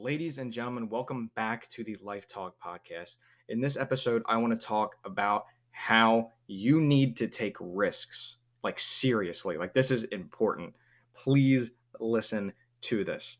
Ladies and gentlemen, welcome back to the Life Talk podcast. In this episode, I want to talk about how you need to take risks. Like, seriously, like, this is important. Please listen to this.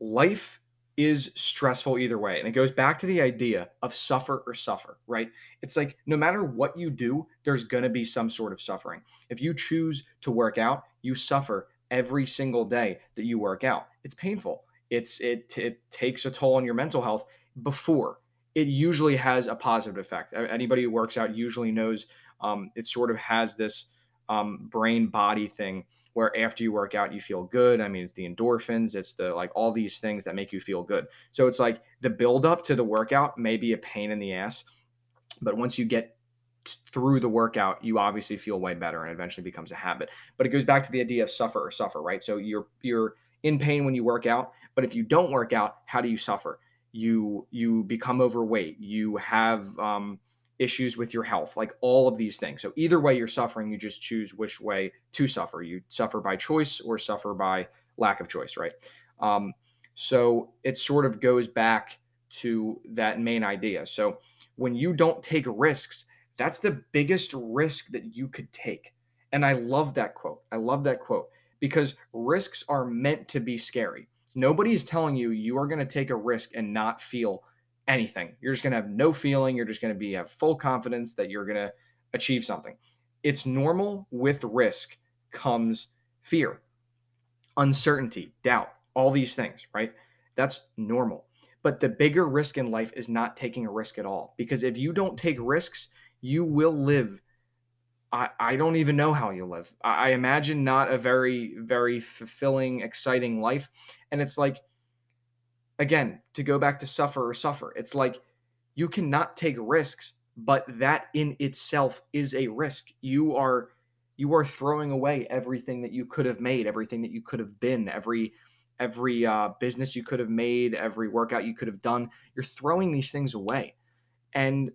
Life is stressful either way. And it goes back to the idea of suffer or suffer, right? It's like no matter what you do, there's going to be some sort of suffering. If you choose to work out, you suffer every single day that you work out. It's painful it's it it takes a toll on your mental health before it usually has a positive effect. Anybody who works out usually knows um, it sort of has this um, brain body thing where after you work out you feel good. I mean, it's the endorphins, it's the like all these things that make you feel good. So it's like the build up to the workout may be a pain in the ass, but once you get through the workout, you obviously feel way better and eventually becomes a habit. But it goes back to the idea of suffer or suffer, right? So you're you're in pain when you work out, but if you don't work out, how do you suffer? You you become overweight. You have um, issues with your health, like all of these things. So either way you're suffering, you just choose which way to suffer. You suffer by choice or suffer by lack of choice, right? Um, so it sort of goes back to that main idea. So when you don't take risks, that's the biggest risk that you could take. And I love that quote. I love that quote because risks are meant to be scary. Nobody is telling you you are going to take a risk and not feel anything. You're just going to have no feeling. You're just going to be have full confidence that you're going to achieve something. It's normal with risk comes fear, uncertainty, doubt, all these things, right? That's normal. But the bigger risk in life is not taking a risk at all. Because if you don't take risks, you will live I, I don't even know how you live. I, I imagine not a very, very fulfilling, exciting life. And it's like, again, to go back to suffer or suffer, it's like you cannot take risks, but that in itself is a risk. You are you are throwing away everything that you could have made, everything that you could have been, every every uh, business you could have made, every workout you could have done. You're throwing these things away, and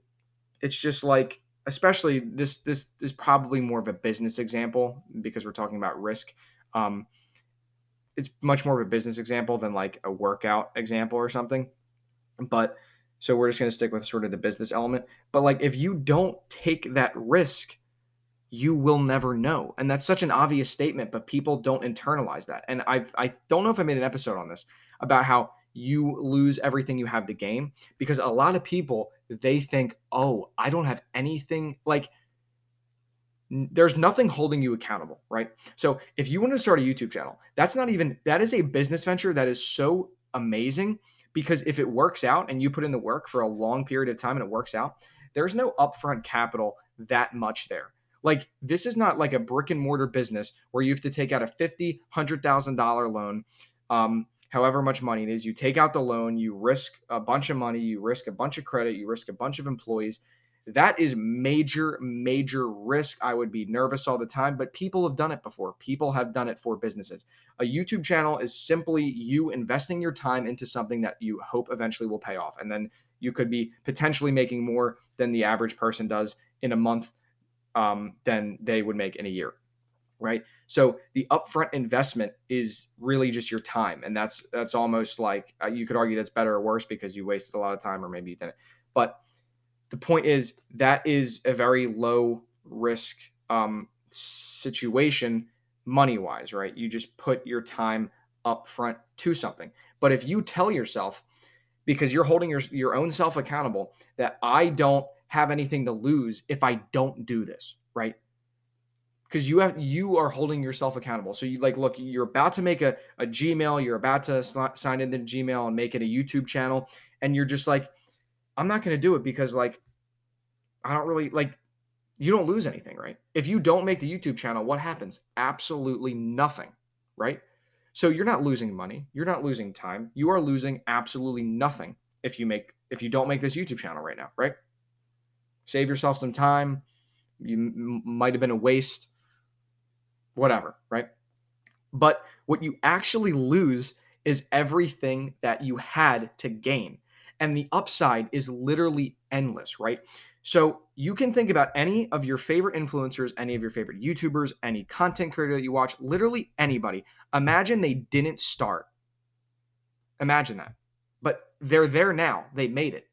it's just like especially this this is probably more of a business example because we're talking about risk. Um, it's much more of a business example than like a workout example or something. But so we're just going to stick with sort of the business element. But like if you don't take that risk, you will never know. And that's such an obvious statement, but people don't internalize that. And I've I don't know if I made an episode on this about how you lose everything you have to gain because a lot of people they think, "Oh, I don't have anything like there's nothing holding you accountable, right? So, if you want to start a YouTube channel, that's not even that is a business venture that is so amazing because if it works out and you put in the work for a long period of time and it works out, there's no upfront capital that much there. Like this is not like a brick and mortar business where you have to take out a fifty, hundred thousand dollar loan. Um, however much money it is. You take out the loan, you risk a bunch of money, you risk a bunch of credit, you risk a bunch of employees. That is major, major risk. I would be nervous all the time, but people have done it before. People have done it for businesses. A YouTube channel is simply you investing your time into something that you hope eventually will pay off. And then you could be potentially making more than the average person does in a month um, than they would make in a year right? So the upfront investment is really just your time, and that's that's almost like uh, you could argue that's better or worse because you wasted a lot of time or maybe you didn't. But the point is that is a very low risk um, situation money wise, right? You just put your time up front to something. But if you tell yourself, because you're holding your, your own self accountable, that I don't have anything to lose if I don't do this, right? Because you have you are holding yourself accountable. So you like look, you're about to make a, a Gmail, you're about to sign into the Gmail and make it a YouTube channel, and you're just like, I'm not going to do it because like I don't really like you don't lose anything, right? If you don't make the YouTube channel, what happens? Absolutely nothing, right? So you're not losing money, you're not losing time, you are losing absolutely nothing if you make if you don't make this YouTube channel right now, right? Save yourself some time. You m- might have been a waste whatever, right? But what you actually lose is everything that you had to gain. And the upside is literally endless, right? So you can think about any of your favorite influencers, any of your favorite YouTubers, any content creator that you watch, literally anybody. Imagine they didn't start. Imagine that. But they're there now. They made it.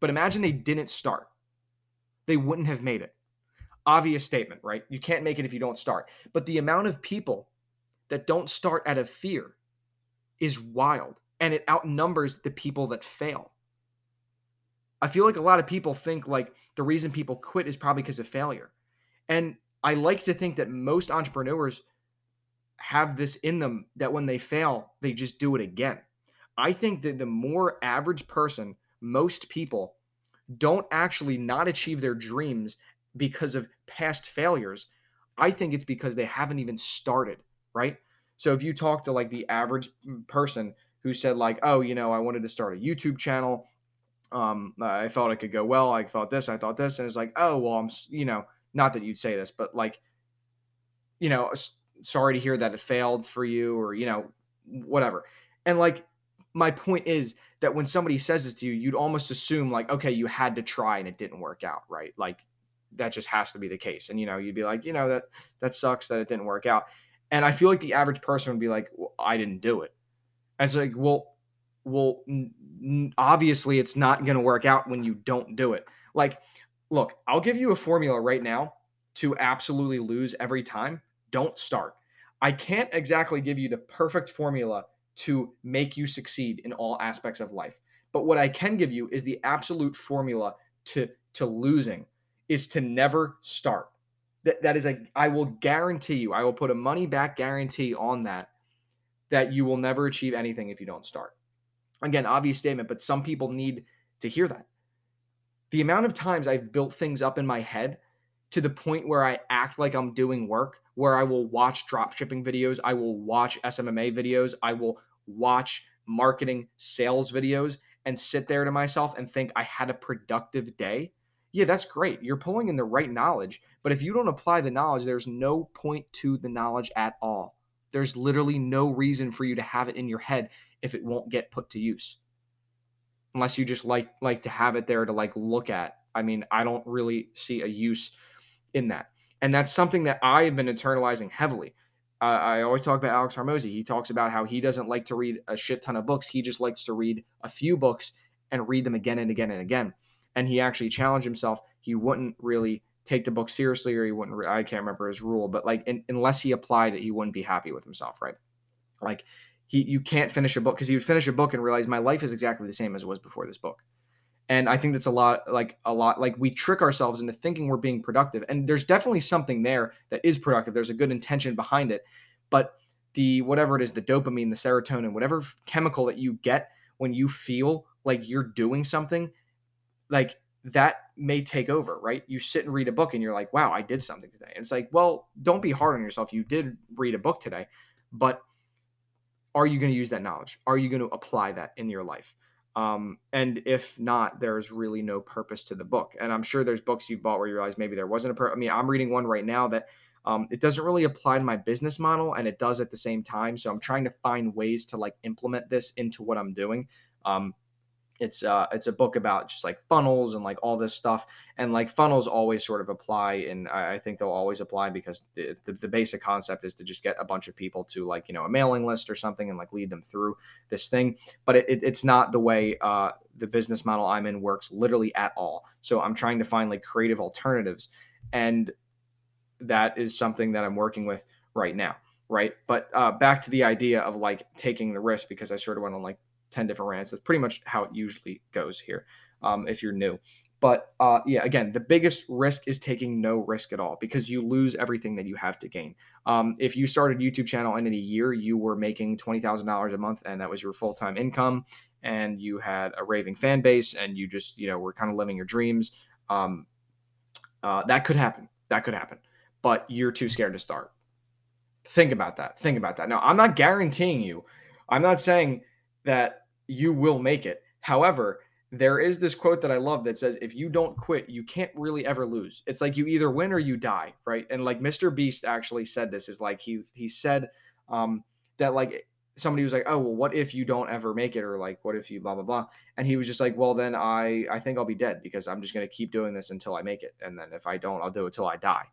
But imagine they didn't start. They wouldn't have made it. Obvious statement, right? You can't make it if you don't start. But the amount of people that don't start out of fear is wild and it outnumbers the people that fail. I feel like a lot of people think like the reason people quit is probably because of failure. And I like to think that most entrepreneurs have this in them that when they fail, they just do it again. I think that the more average person, most people don't actually not achieve their dreams because of past failures. I think it's because they haven't even started, right? So if you talk to like the average person who said like, "Oh, you know, I wanted to start a YouTube channel. Um, I thought it could go well. I thought this, I thought this." And it's like, "Oh, well, I'm, you know, not that you'd say this, but like, you know, sorry to hear that it failed for you or, you know, whatever." And like my point is that when somebody says this to you, you'd almost assume like, okay, you had to try and it didn't work out, right? Like that just has to be the case. And you know, you'd be like, you know, that that sucks that it didn't work out. And I feel like the average person would be like, well, I didn't do it. And it's like, well, well, n- obviously it's not going to work out when you don't do it. Like, look, I'll give you a formula right now to absolutely lose every time. Don't start. I can't exactly give you the perfect formula to make you succeed in all aspects of life. But what I can give you is the absolute formula to to losing is to never start. That that is a I will guarantee you, I will put a money back guarantee on that that you will never achieve anything if you don't start. Again, obvious statement, but some people need to hear that. The amount of times I've built things up in my head to the point where I act like I'm doing work, where I will watch drop shipping videos, I will watch SMMA videos, I will watch marketing sales videos and sit there to myself and think I had a productive day. Yeah, that's great. You're pulling in the right knowledge, but if you don't apply the knowledge, there's no point to the knowledge at all. There's literally no reason for you to have it in your head if it won't get put to use. Unless you just like like to have it there to like look at. I mean, I don't really see a use in that. And that's something that I have been internalizing heavily. Uh, I always talk about Alex Hormozi. He talks about how he doesn't like to read a shit ton of books. He just likes to read a few books and read them again and again and again. And he actually challenged himself. He wouldn't really take the book seriously, or he wouldn't. Re- I can't remember his rule, but like in, unless he applied it, he wouldn't be happy with himself, right? Like he, you can't finish a book because he would finish a book and realize my life is exactly the same as it was before this book and i think that's a lot like a lot like we trick ourselves into thinking we're being productive and there's definitely something there that is productive there's a good intention behind it but the whatever it is the dopamine the serotonin whatever chemical that you get when you feel like you're doing something like that may take over right you sit and read a book and you're like wow i did something today and it's like well don't be hard on yourself you did read a book today but are you going to use that knowledge are you going to apply that in your life um, and if not, there's really no purpose to the book. And I'm sure there's books you've bought where you realize maybe there wasn't a purpose. I mean, I'm reading one right now that um, it doesn't really apply to my business model and it does at the same time. So I'm trying to find ways to like implement this into what I'm doing. Um, it's uh it's a book about just like funnels and like all this stuff and like funnels always sort of apply and i, I think they'll always apply because the, the, the, basic concept is to just get a bunch of people to like you know a mailing list or something and like lead them through this thing but it, it, it's not the way uh the business model i'm in works literally at all. So i'm trying to find like creative alternatives and that is something that i'm working with right now right? But uh back to the idea of like taking the risk because i sort of went on like 10 different rants. That's pretty much how it usually goes here um, if you're new. But uh, yeah, again, the biggest risk is taking no risk at all because you lose everything that you have to gain. Um, if you started YouTube channel and in a year you were making twenty thousand dollars a month and that was your full time income, and you had a raving fan base and you just you know were kind of living your dreams, um, uh, that could happen. That could happen. But you're too scared to start. Think about that. Think about that. Now, I'm not guaranteeing you. I'm not saying that you will make it. However, there is this quote that I love that says, if you don't quit, you can't really ever lose. It's like you either win or you die, right? And like Mr. Beast actually said this is like he he said um that like somebody was like, "Oh, well, what if you don't ever make it or like what if you blah blah blah." And he was just like, "Well, then I I think I'll be dead because I'm just to keep doing this until I make it. And then if I don't, I'll do it till I die."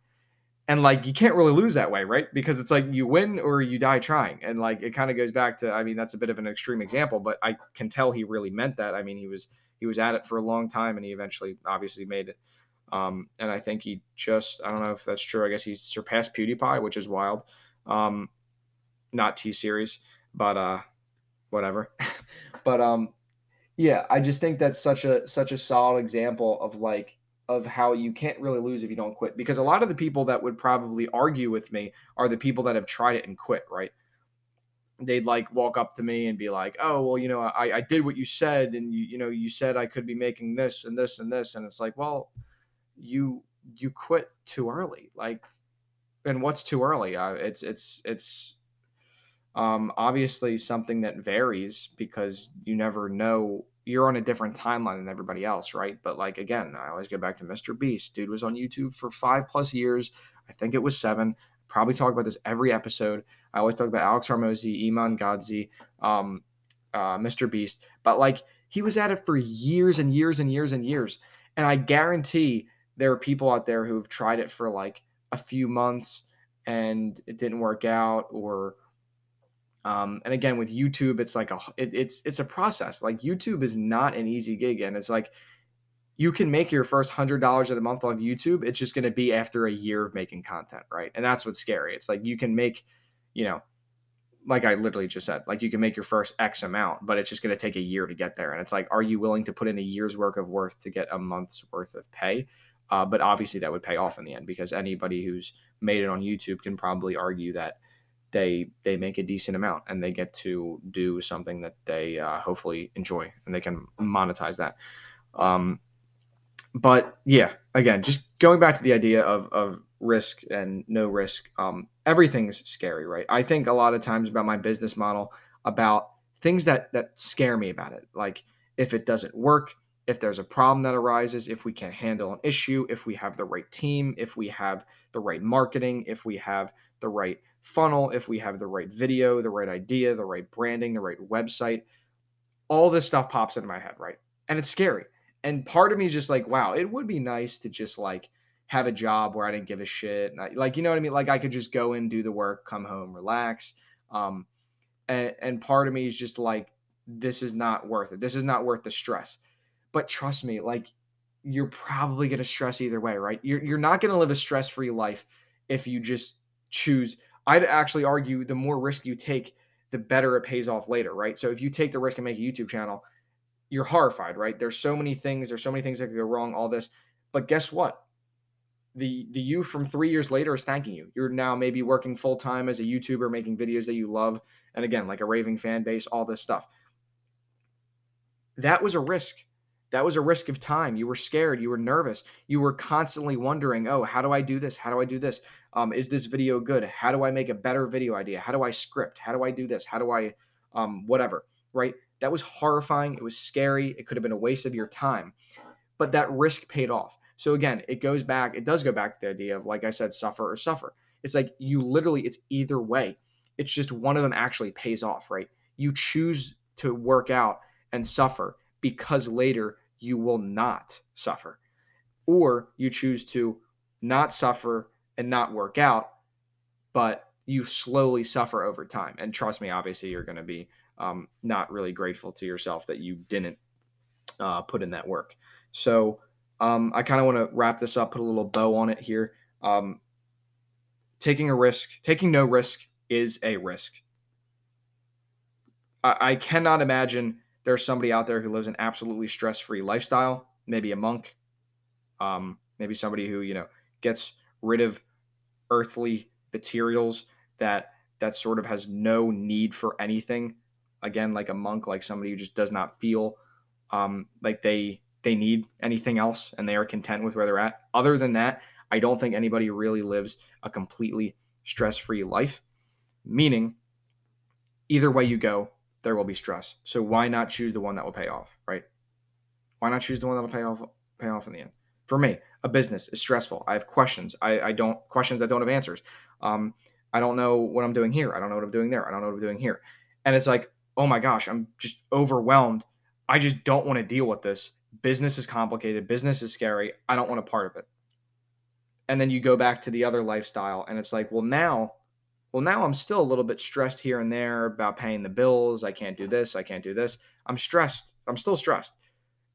And like you can't really lose that way right? Because it's like you win or you die trying. And like it kind of goes back to i mean that's a bit of an extreme example but i can tell he really meant that. I mean he was he was at it for a long time and he eventually obviously made it. Um, and i think he just i don't know if that's true i guess he surpassed pewdiepie which is wild. Um, not t series but uh whatever. But um yeah i just think that's such a such a solid example of like of how you can't really lose if you don't quit. Because a lot of the people that would probably argue with me are the people that have tried it and quit, right? They'd like walk up to me and be like, "Oh, well, you know, I, I did what you said, and you you know, you said I could be making this and this and this," and it's like, well, you you quit too early, like, and what's too early? Uh, it's it's it's um, obviously something that varies because you never know you're on a different timeline than everybody else, right? But like again, I always go back to Mr. Beast. Dude was on YouTube for five plus years. I think it was seven. Probably talk about this every episode. I always talk about Alex Hormozi, Iman Gadzhi, um, uh, Mr. Beast. But like he was at it for years and years and years and years. And I guarantee there are people out there who've tried it for like a few months and it didn't work out or um, and again, with YouTube, it's like a it, it's it's a process. Like YouTube is not an easy gig, and it's like you can make your first hundred dollars a month on YouTube. It's just going to be after a year of making content, right? And that's what's scary. It's like you can make, you know, like I literally just said, like you can make your first X amount, but it's just going to take a year to get there. And it's like, are you willing to put in a year's worth of worth to get a month's worth of pay? Uh, but obviously, that would pay off in the end because anybody who's made it on YouTube can probably argue that they they make a decent amount and they get to do something that they uh, hopefully enjoy and they can monetize that. Um, but yeah, again, just going back to the idea of of risk and no risk. Um, everything's scary, right? I think a lot of times about my business model about things that that scare me about it, like if it doesn't work, if there's a problem that arises, if we can't handle an issue, if we have the right team, if we have the right marketing, if we have the right funnel, if we have the right video, the right idea, the right branding, the right website, all this stuff pops into my head, right? And it's scary. And part of me is just like, wow, it would be nice to just like have a job where I didn't give a shit. I, like, you know what I mean? Like I could just go in, do the work, come home, relax. Um, and, and part of me is just like, this is not worth it. This is not worth the stress. But trust me, like you're probably going to stress either way, right? You're, you're not going to live a stress free life if you just choose I'd actually argue the more risk you take, the better it pays off later, right? So if you take the risk and make a YouTube channel, you're horrified, right? There's so many things, there's so many things that could go wrong, all this. But guess what? The the you from three years later is thanking you. You're now maybe working full time as a YouTuber, making videos that you love, and again, like a raving fan base, all this stuff. That was a risk. That was a risk of time. You were scared. You were nervous. You were constantly wondering, oh, how do I do this? How do I do this? Um, is this video good? How do I make a better video idea? How do I script? How do I do this? How do I, um, whatever, right? That was horrifying. It was scary. It could have been a waste of your time, but that risk paid off. So again, it goes back, it does go back to the idea of, like I said, suffer or suffer. It's like you literally, it's either way. It's just one of them actually pays off, right? You choose to work out and suffer because later you will not suffer. Or you choose to not suffer and not work out, but you slowly suffer over time. And trust me, obviously, you're going to be um, not really grateful to yourself that you didn't uh, put in that work. So um, I kind of want to wrap this up, put a little bow on it here. Um, taking a risk, taking no risk is a risk. I, I cannot imagine there's somebody out there who lives an absolutely stress-free lifestyle, maybe a monk, um, maybe somebody who you know gets rid of earthly materials that that sort of has no need for anything. Again, like a monk, like somebody who just does not feel um, like they they need anything else, and they are content with where they're at. Other than that, I don't think anybody really lives a completely stress-free life. Meaning, either way you go, there will be stress. So why not choose the one that will pay off, right? Why not choose the one that will pay off pay off in the end? For me, a business is stressful. I have questions. I, I don't questions that don't have answers. Um, I don't know what I'm doing here. I don't know what I'm doing there. I don't know what I'm doing here. And it's like, oh my gosh, I'm just overwhelmed. I just don't want to deal with this. Business is complicated. Business is scary. I don't want a part of it. and then you go back to the other lifestyle and it's like well now well now i'm still a little bit stressed here and there about paying the bills. I can't do this i can't do this. I'm stressed. I'm still stressed.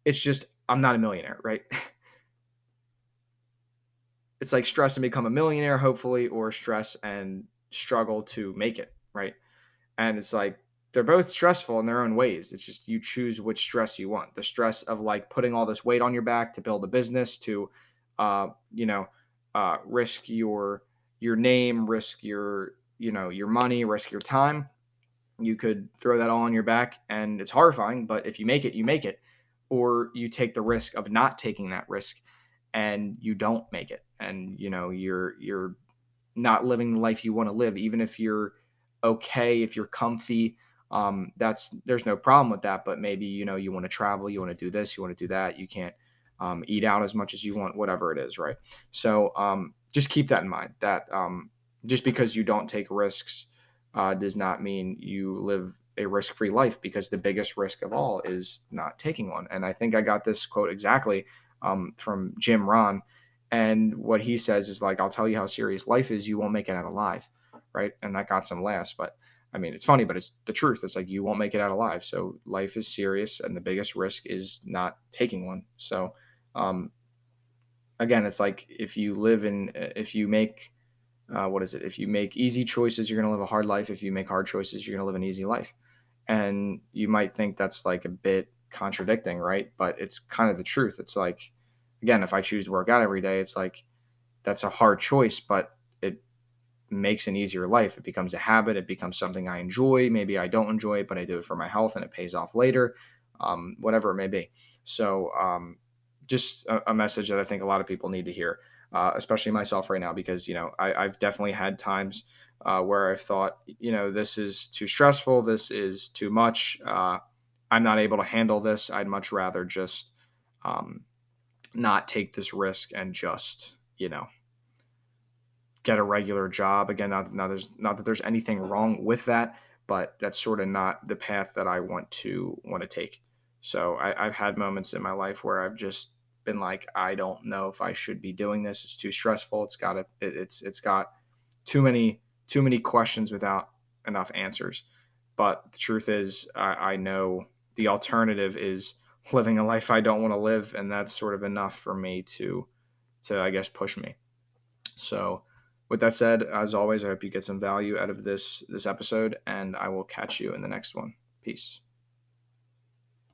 It's just i'm not a millionaire right? It's like stress and become a millionaire hopefully or stress and struggle to make it right? And it's like they're both stressful in their own ways. It's just you choose which stress you want. The stress of like putting all this weight on your back to build a business to uh you know uh, risk your your name, risk your you know your money, risk your time. You could throw that all on your back, and it's horrifying. But if you make it, you make it, or you take the risk of not taking that risk, and you don't make it, and you know you're you're not living the life you want to live, even if you're okay, if you're comfy. Um, that's there's no problem with that. But maybe you know you want to travel, you want to do this, you want to do that. You can't um, eat out as much as you want, whatever it is, right? So um, just keep that in mind. That um, just because you don't take risks uh, does not mean you live a risk-free life. Because the biggest risk of all is not taking one. And I think I got this quote exactly um, from Jim Rohn. And what he says is like, "I'll tell you how serious life is. You won't make it out alive." Right? And that got some laughs, but. I mean, it's funny, but it's the truth. It's like you won't make it out alive. So life is serious, and the biggest risk is not taking one. So um, again, it's like if you live in, if you make, uh, what is it? If you make easy choices, you're going to live a hard life. If you make hard choices, you're going to live an easy life. And you might think that's like a bit contradicting, right? But it's kind of the truth. It's like, again, if I choose to work out every day, it's like that's a hard choice, but it makes an easier life. It becomes a habit. It becomes something I enjoy. Maybe I don't enjoy it, but I do it for my health and it pays off later, um, whatever it may be. So, um, just a, a, message that I think a lot of people need to hear, uh, especially myself right now, because you know I, have definitely had times uh, where I've thought, you know, this is too stressful, this is too much, uh, I'm not able to handle this. I'd much rather just um, not take this risk and just, you know, get a regular job. Again, not, not there's not that there's anything wrong with that, but that's sort of not the path that I want to want to take. So I, have had moments in my life where I've just been like, I don't know if I should be doing this. It's too stressful. It's got a, it, it's it's got too many too many questions without enough answers. But the truth is, I, I know the alternative is living a life I don't want to live, and that's sort of enough for me to to I guess push me. So with that said, as always, I hope you get some value out of this this episode, and I will catch you in the next one. Peace.